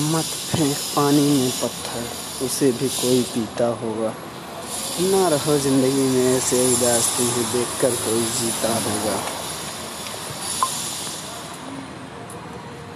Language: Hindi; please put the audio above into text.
मत फेंक पानी में पत्थर, उसे भी कोई पीता होगा। ना रहो ज़िंदगी में ऐसे उदास तुम्हें देख कर कोई जीता होगा।